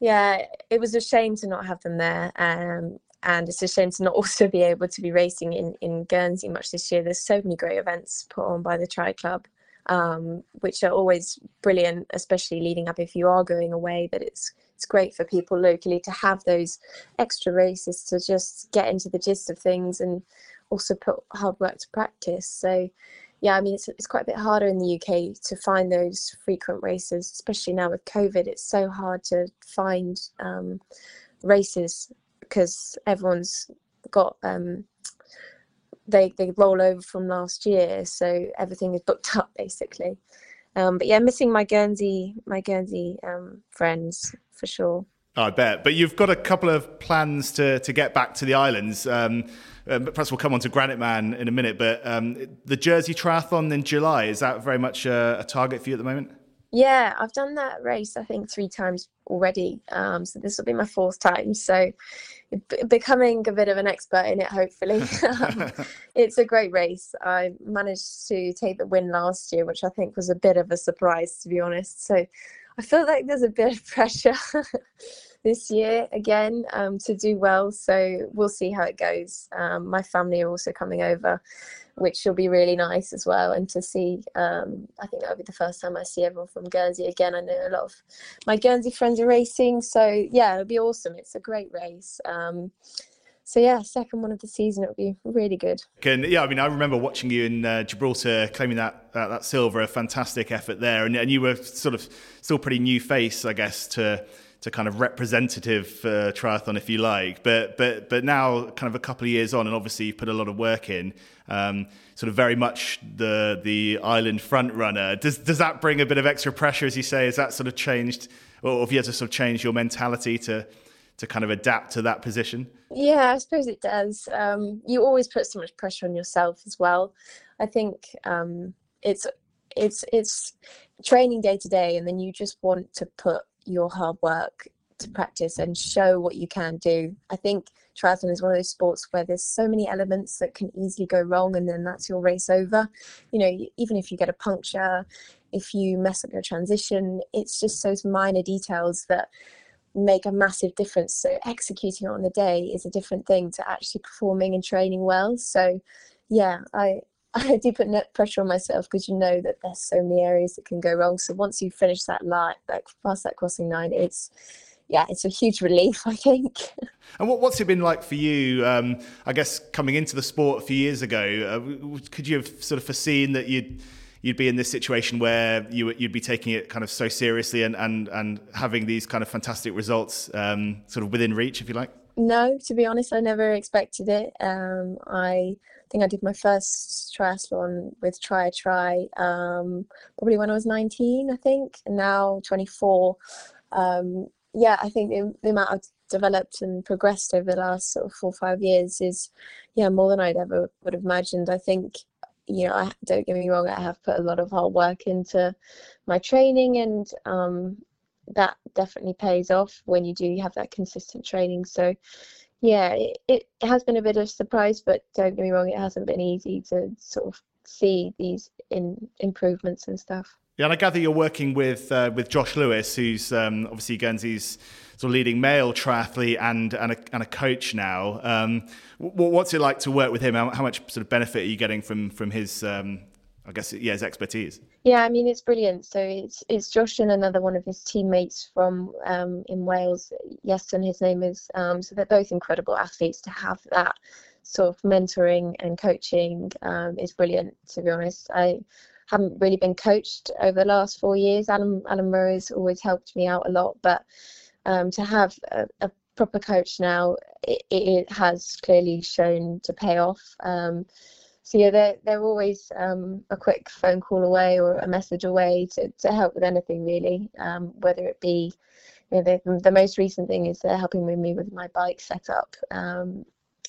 yeah, it was a shame to not have them there. Um, and it's a shame to not also be able to be racing in, in Guernsey much this year. There's so many great events put on by the Tri Club. Um, which are always brilliant, especially leading up if you are going away. That it's it's great for people locally to have those extra races to just get into the gist of things and also put hard work to practice. So yeah, I mean, it's, it's quite a bit harder in the UK to find those frequent races, especially now with COVID. It's so hard to find um, races because everyone's got um, they they roll over from last year, so everything is booked up basically. Um, but yeah, missing my Guernsey my Guernsey um, friends for sure. I bet. But you've got a couple of plans to, to get back to the islands. Um, uh, perhaps we'll come on to Granite Man in a minute. But um, the Jersey Triathlon in July, is that very much a, a, target for you at the moment? Yeah, I've done that race, I think, three times already. Um, so this will be my fourth time. So b- becoming a bit of an expert in it, hopefully. Um, it's a great race. I managed to take the win last year, which I think was a bit of a surprise, to be honest. So I feel like there's a bit of pressure this year again um, to do well. So we'll see how it goes. Um, my family are also coming over, which will be really nice as well. And to see, um, I think that'll be the first time I see everyone from Guernsey again. I know a lot of my Guernsey friends are racing. So yeah, it'll be awesome. It's a great race. Um, so yeah, second one of the season, it would be really good. Can, yeah, I mean, I remember watching you in uh, Gibraltar claiming that, that, that silver, a fantastic effort there, and, and you were sort of still pretty new face, I guess, to to kind of representative uh, triathlon, if you like. But but but now, kind of a couple of years on, and obviously you've put a lot of work in. Um, sort of very much the the island front runner. Does does that bring a bit of extra pressure, as you say? Has that sort of changed, or have you had to sort of change your mentality to to kind of adapt to that position? Yeah, I suppose it does. Um, you always put so much pressure on yourself as well. I think um, it's it's it's training day to day, and then you just want to put your hard work to practice and show what you can do. I think triathlon is one of those sports where there's so many elements that can easily go wrong, and then that's your race over. You know, even if you get a puncture, if you mess up your transition, it's just those minor details that make a massive difference. So executing on the day is a different thing to actually performing and training well. So yeah, I I do put net pressure on myself because you know that there's so many areas that can go wrong. So once you finish that line, like past that crossing line, it's yeah, it's a huge relief, I think. And what, what's it been like for you? Um, I guess coming into the sport a few years ago, uh, could you have sort of foreseen that you'd you'd be in this situation where you you'd be taking it kind of so seriously and and and having these kind of fantastic results um, sort of within reach, if you like? No, to be honest, I never expected it. Um, I think I did my first triathlon with Try a Tri um, probably when I was 19, I think, and now 24. Um, yeah, I think the, the, amount I've developed and progressed over the last sort of four or five years is, yeah, more than I'd ever would have imagined. I think, you know, I don't get me wrong, I have put a lot of hard work into my training, and um, that definitely pays off when you do have that consistent training. So, yeah, it, it has been a bit of a surprise, but don't get me wrong, it hasn't been easy to sort of see these in improvements and stuff. Yeah, and I gather you're working with uh, with Josh Lewis, who's um, obviously Guernsey's sort of leading male triathlete and and a, and a coach now. Um, what's it like to work with him? How, how, much sort of benefit are you getting from from his um, I guess yeah, his expertise. Yeah, I mean it's brilliant. So it's it's Josh and another one of his teammates from um, in Wales. Iestyn, his name is. Um, so they're both incredible athletes. To have that sort of mentoring and coaching um, is brilliant. To be honest, I haven't really been coached over the last four years. Alan Alan Murray's always helped me out a lot, but um, to have a, a, proper coach now, it, it, has clearly shown to pay off. So yeah, they're they're always um, a quick phone call away or a message away to, to help with anything really, um, whether it be you know, the, the most recent thing is they're helping with me with my bike setup, um,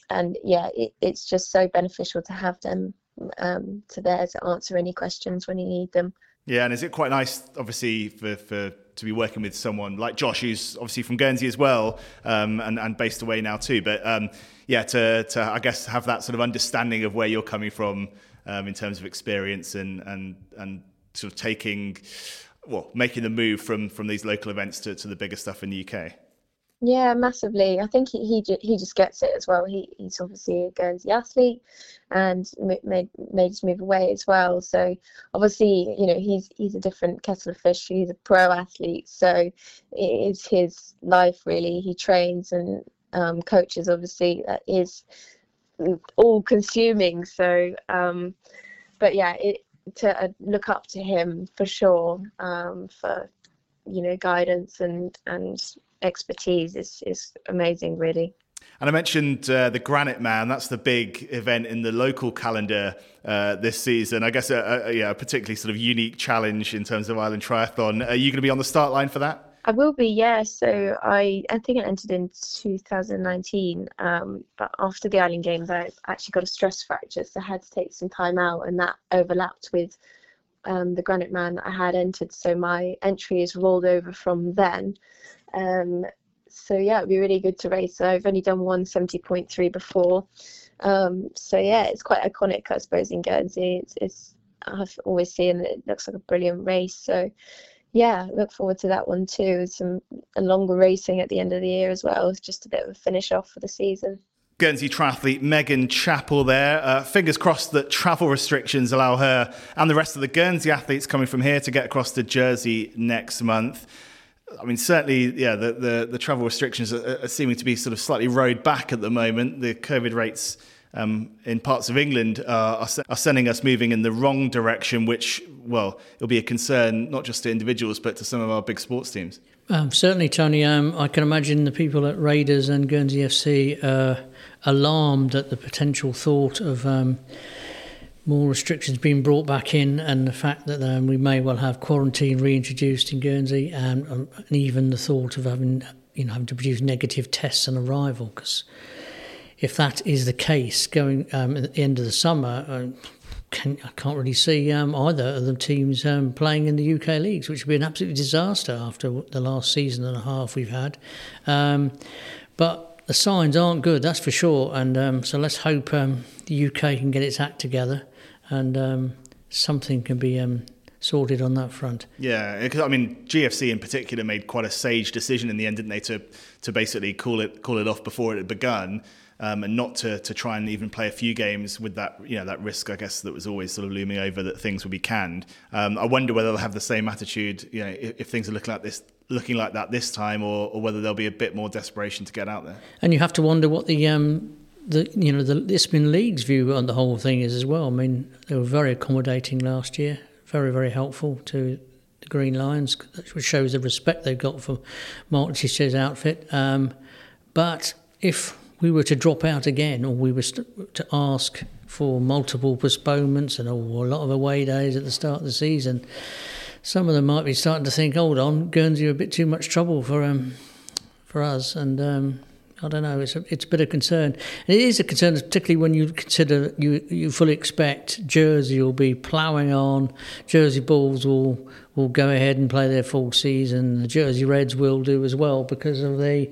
and yeah, it, it's just so beneficial to have them um, to there to answer any questions when you need them. Yeah, and is it quite nice, obviously, for, for to be working with someone like Josh, who's obviously from Guernsey as well, um, and and based away now too. But um, yeah, to to I guess have that sort of understanding of where you're coming from um, in terms of experience and and and sort of taking, well, making the move from from these local events to to the bigger stuff in the UK. Yeah, massively. I think he he, he just gets it as well. He he's obviously a Guernsey athlete, and made made his move away as well. So obviously, you know, he's he's a different kettle of fish. He's a pro athlete, so it is his life really. He trains and um, coaches. Obviously, that is all consuming. So, um, but yeah, it to uh, look up to him for sure um, for you know guidance and and expertise is is amazing, really. And I mentioned uh, the Granite Man. That's the big event in the local calendar uh, this season. I guess a, a, yeah, a particularly sort of unique challenge in terms of Island Triathlon. Are you going to be on the start line for that? I will be, yeah. So I, I think I entered in 2019, um, but after the Island Games, I actually got a stress fracture, so I had to take some time out, and that overlapped with um, the Granite Man that I had entered. So my entry is rolled over from then. Um, so yeah, it'd be really good to race. So I've only done 170.3 before. Um, so yeah, it's quite iconic, I suppose, in Guernsey. It's, it's I've always seen it. it looks like a brilliant race. So yeah, look forward to that one too. Some a longer racing at the end of the year as well. It's just a bit of a finish off for the season. Guernsey triathlete Megan Chappell there. Uh, fingers crossed that travel restrictions allow her and the rest of the Guernsey athletes coming from here to get across to Jersey next month. I mean, certainly, yeah, the, the, the travel restrictions are, are, seeming to be sort of slightly rowed back at the moment. The COVID rates um, in parts of England uh, are, are sending us moving in the wrong direction, which, well, it'll be a concern not just to individuals, but to some of our big sports teams. Um, certainly, Tony. Um, I can imagine the people at Raiders and Guernsey FC are alarmed at the potential thought of um, more restrictions being brought back in, and the fact that um, we may well have quarantine reintroduced in Guernsey, and, um, and, even the thought of having you know having to produce negative tests on arrival. Because if that is the case, going um, at the end of the summer. Uh, can, I can't really see um, either of the teams um, playing in the UK leagues, which would be an absolute disaster after the last season and a half we've had. Um, but the signs aren't good, that's for sure. And so let's hope the UK can get its act together and um, something can be um, sorted on that front. Yeah, because I mean, GFC in particular made quite a sage decision in the end, didn't they, to to basically call it call it off before it had begun. Um, and not to, to try and even play a few games with that you know that risk I guess that was always sort of looming over that things would be canned. Um, I wonder whether they'll have the same attitude you know if, if, things are looking like this looking like that this time or, or whether there'll be a bit more desperation to get out there. And you have to wonder what the um, the you know the Isthmian League's view on the whole thing is as well. I mean, they were very accommodating last year, very very helpful to the Green Lions, which shows the respect they've got for Mark Tichez's outfit. Um, but if we were to drop out again, or we were to ask for multiple postponements and a lot of away days at the start of the season, some of them might be starting to think, "Hold on, Guernsey are a bit too much trouble for um, for us," and um, I don't know. It's a, it's a bit of concern. And it is a concern, particularly when you consider you you fully expect Jersey will be ploughing on. Jersey Bulls will will go ahead and play their full season. The Jersey Reds will do as well because of the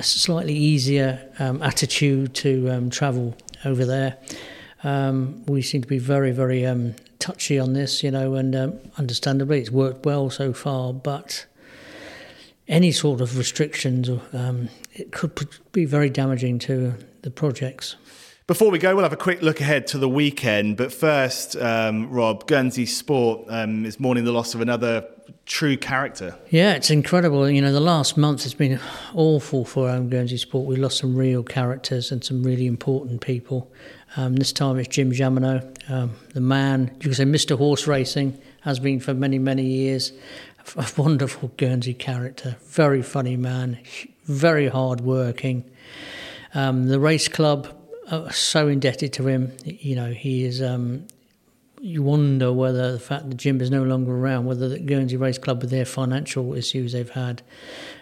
slightly easier um, attitude to um, travel over there. Um, we seem to be very very um, touchy on this, you know, and um, understandably it's worked well so far, but any sort of restrictions, um, it could be very damaging to the projects. Before we go, we'll have a quick look ahead to the weekend. But first, um, Rob, Guernsey Sport um, is mourning the loss of another true character. Yeah, it's incredible. You know, the last month has been awful for our Guernsey Sport. We lost some real characters and some really important people. Um, this time it's Jim Jamino, um, the man, you could say Mr. Horse Racing, has been for many, many years a wonderful Guernsey character, very funny man, very hard working. Um, the race club are so indebted to him. You know, he is. Um, you wonder whether the fact that Jim is no longer around, whether the Guernsey Race Club, with their financial issues they've had,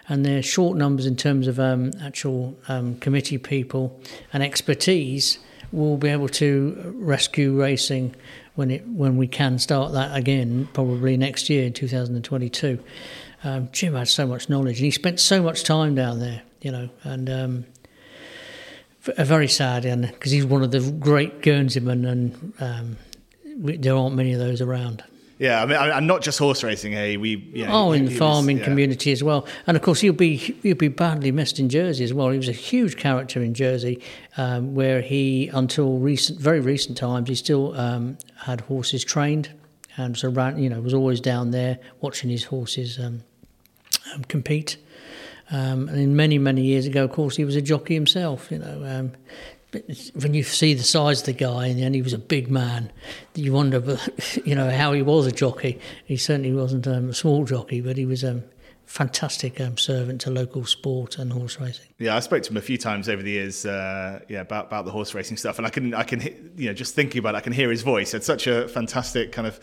and their short numbers in terms of um, actual um, committee people and expertise, will be able to rescue racing when it when we can start that again, probably next year, 2022. Um, Jim had so much knowledge, and he spent so much time down there, you know, and um, very sad, and because he's one of the great Guernseymen, and there aren't many of those around. Yeah, I mean, and not just horse racing. Hey, we. You know, oh, in the he was- farming yeah. community as well, and of course he'll be he'll be badly missed in Jersey as well. He was a huge character in Jersey, um, where he until recent, very recent times, he still um, had horses trained, and so ran, you know, was always down there watching his horses um, um, compete. Um, and in many many years ago, of course, he was a jockey himself. You know. Um, when you see the size of the guy, and he was a big man, you wonder, you know, how he was a jockey. He certainly wasn't um, a small jockey, but he was a um, fantastic um, servant to local sport and horse racing. Yeah, I spoke to him a few times over the years. Uh, yeah, about about the horse racing stuff, and I can I can you know just thinking about it, I can hear his voice. It's such a fantastic kind of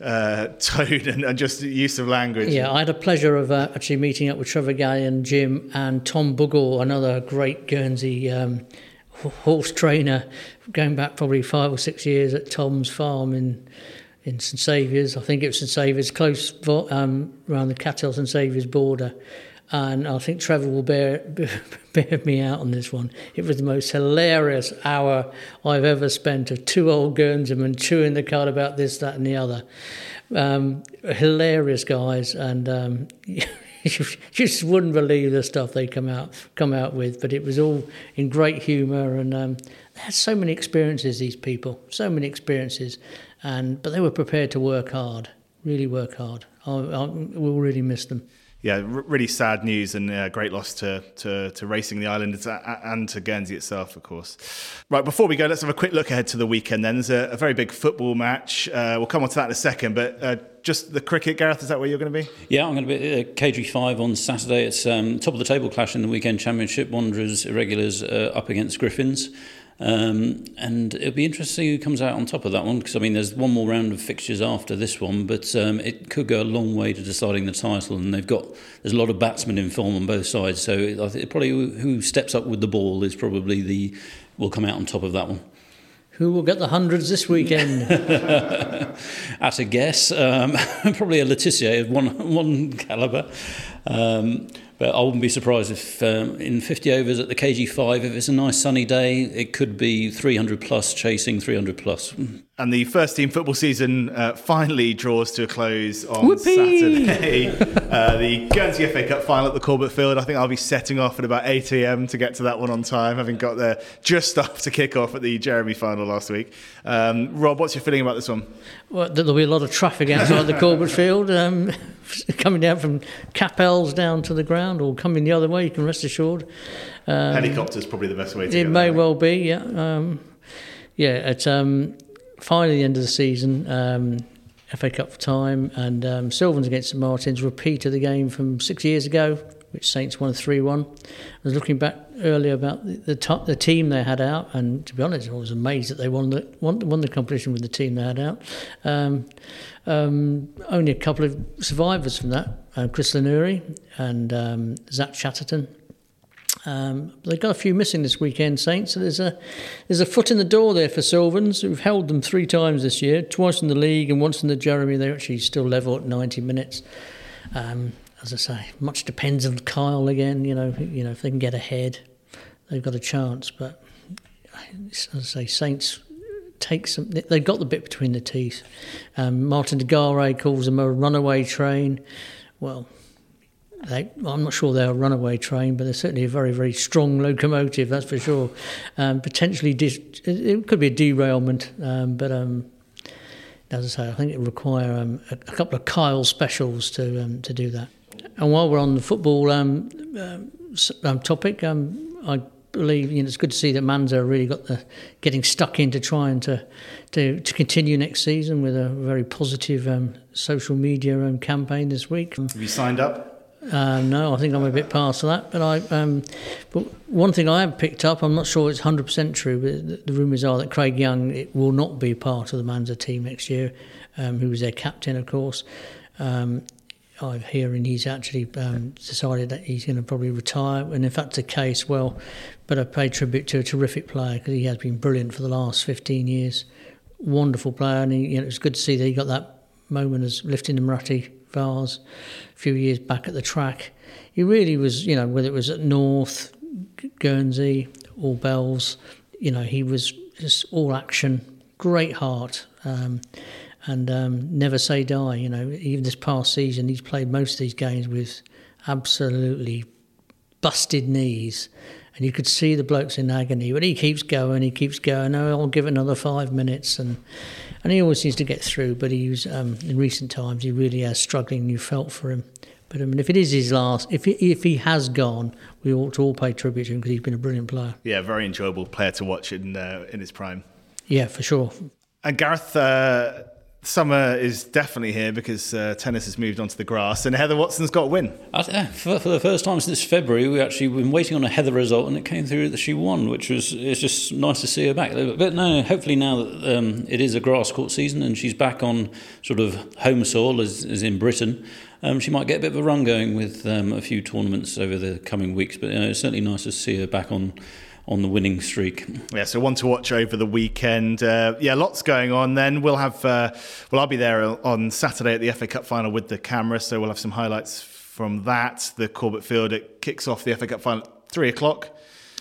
uh, tone and, and just use of language. Yeah, I had a pleasure of uh, actually meeting up with Trevor Galley and Jim and Tom Bugle, another great Guernsey um, horse trainer, going back probably five or six years at Tom's farm in in St Saviour's. I think it was St Saviour's, close um, around the Castel St Saviour's border. And I think Trevor will bear bear me out on this one. It was the most hilarious hour I've ever spent of two old Guernseymen chewing the cud about this, that, and the other. Um, hilarious guys, and um, you just wouldn't believe the stuff they come out come out with. But it was all in great humour, and um, they had so many experiences. These people, so many experiences, and but they were prepared to work hard, really work hard. I, I will really miss them. Yeah, really sad news and uh, great loss to, to, to racing the island and- to Guernsey itself, of course. Right, before we go, let's have a quick look ahead to the weekend then. There's a, a very big football match. Uh, we'll come on to that in a second, but uh, just the cricket, Gareth, is that where you're going to be? Yeah, I'm going to be at KG5 on Saturday. It's um, top of the table clash in the weekend championship. Wanderers, Irregulars uh, up against Griffins. Um, and it'll be interesting who comes out on top of that one because I mean there's one more round of fixtures after this one, but um, it could go a long way to deciding the title. And they've got there's a lot of batsmen in form on both sides, so I think probably who- steps up with the ball is probably the will come out on top of that one. Who will get the hundreds this weekend? At a guess, um, probably a Letitia of one one calibre. Um, but I wouldn't be surprised if um, in 50 overs at the KG5, if it's a nice sunny day, it could be 300 plus chasing 300 plus. And the first team football season uh, finally draws to a close on Whoopee! Saturday. uh, the Guernsey FA Cup final at the Corbett Field. I think I'll be setting off at about 8 a.m. to get to that one on time, having got there just after kick off at the Jeremie final last week. Um, Rob, what's your feeling about this one? Well, there'll be a lot of traffic outside the Corbett Field, um, coming down from Capelles down to the ground, or coming the other way. You can rest assured. Um, Helicopter's probably the best way to It may there. well be, yeah. Um, yeah, it's um, finally the end of the season, um, FA Cup for time, and um, Sylvans against St Martins, repeat of the game from six years ago, which Saints won 3 1. I was looking back earlier about the, the, top, the team they had out, and to be honest, I was amazed that they won the, won, won the competition with the team they had out. Um, um, only a couple of survivors from that uh, Chris Lanuri and um, Zach Chatterton. Um, they've got a few missing this weekend, Saints. So there's a there's a foot in the door there for Sylvans, who've held them three times this year, twice in the league and once in the Jeremie. They're actually still level at 90 minutes. Um, as I say, much depends on Kyle again. You know, you know if they can get ahead, they've got a chance. But as I say, Saints take some. They've got the bit between the teeth. Um, Martin de Gare calls them a runaway train. Well, they, I'm not sure they're a runaway train, but they're certainly a very, very strong locomotive, that's for sure. Um, potentially, dis- it could be a derailment, um, but um, as I say, I think it would require um, a, a couple of Kyle specials to um, to do that. And while we're on the football um, um, um, topic, um, I believe you know it's good to see that Manzur really got the getting stuck into trying to to, to continue next season with a very positive um, social media um, campaign this week. Have you signed up? Um, no, I think I'm a bit past that. But I, um, but one thing I have picked up, I'm not sure it's 100% true, but the, the rumours are that Craig Young it will not be part of the Manzur team next year, um, who was their captain, of course. Um, I'm hearing he's actually um, decided that he's going to probably retire, and if that's the case, well, but I pay tribute to a terrific player because he has been brilliant for the last 15 years. Wonderful player, and he, you know, it's good to see that he got that moment as lifting the Muratti vase a few years back at the track. He really was, you know, whether it was at North, Guernsey, or Bells, you know, he was just all action, great heart. Um, and um, never say die. You know, even this past season, he's played most of these games with absolutely busted knees. And you could see the blokes in agony, but he keeps going, he keeps going. Oh, I'll give it another five minutes, and and he always seems to get through. But he's um, in recent times he really is struggling. You felt for him, but I mean, if it is his last, if he, if he has gone, we ought to all pay tribute to him because he's been a brilliant player. Yeah, very enjoyable player to watch in uh, in his prime. Yeah, for sure. And Gareth, uh, summer is definitely here because uh, tennis has moved onto the grass, and Heather Watson's got a win. For, for, the first time since February, we actually been waiting on a Heather result, and it came through that she won, which was it's just nice to see her back. But no, hopefully now that um, it is a grass court season and she's back on sort of home soil, as, as in Britain. Um, she might get a bit of a run going with um, a few tournaments over the coming weeks, but you know, it's certainly nice to see her back on on the winning streak. Yeah, so one to watch over the weekend. Uh, yeah, lots going on. Then we'll have uh, well, I'll be there on Saturday at the FA Cup final with the camera, so we'll have some highlights from that. The Corbett Field it kicks off the FA Cup final at three o'clock.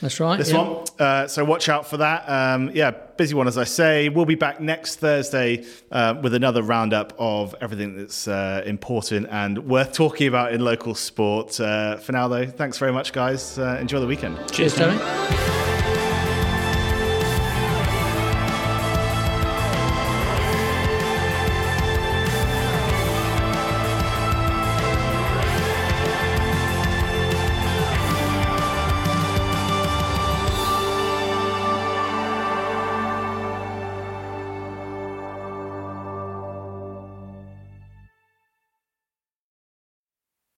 That's right. This yeah. one. Uh, so watch out for that. Um, yeah, busy one, as I say. We'll be back next Thursday uh, with another roundup of everything that's uh, important and worth talking about in local sport. Uh, for now, though, thanks very much, guys. Uh, enjoy the weekend. Cheers, Tony.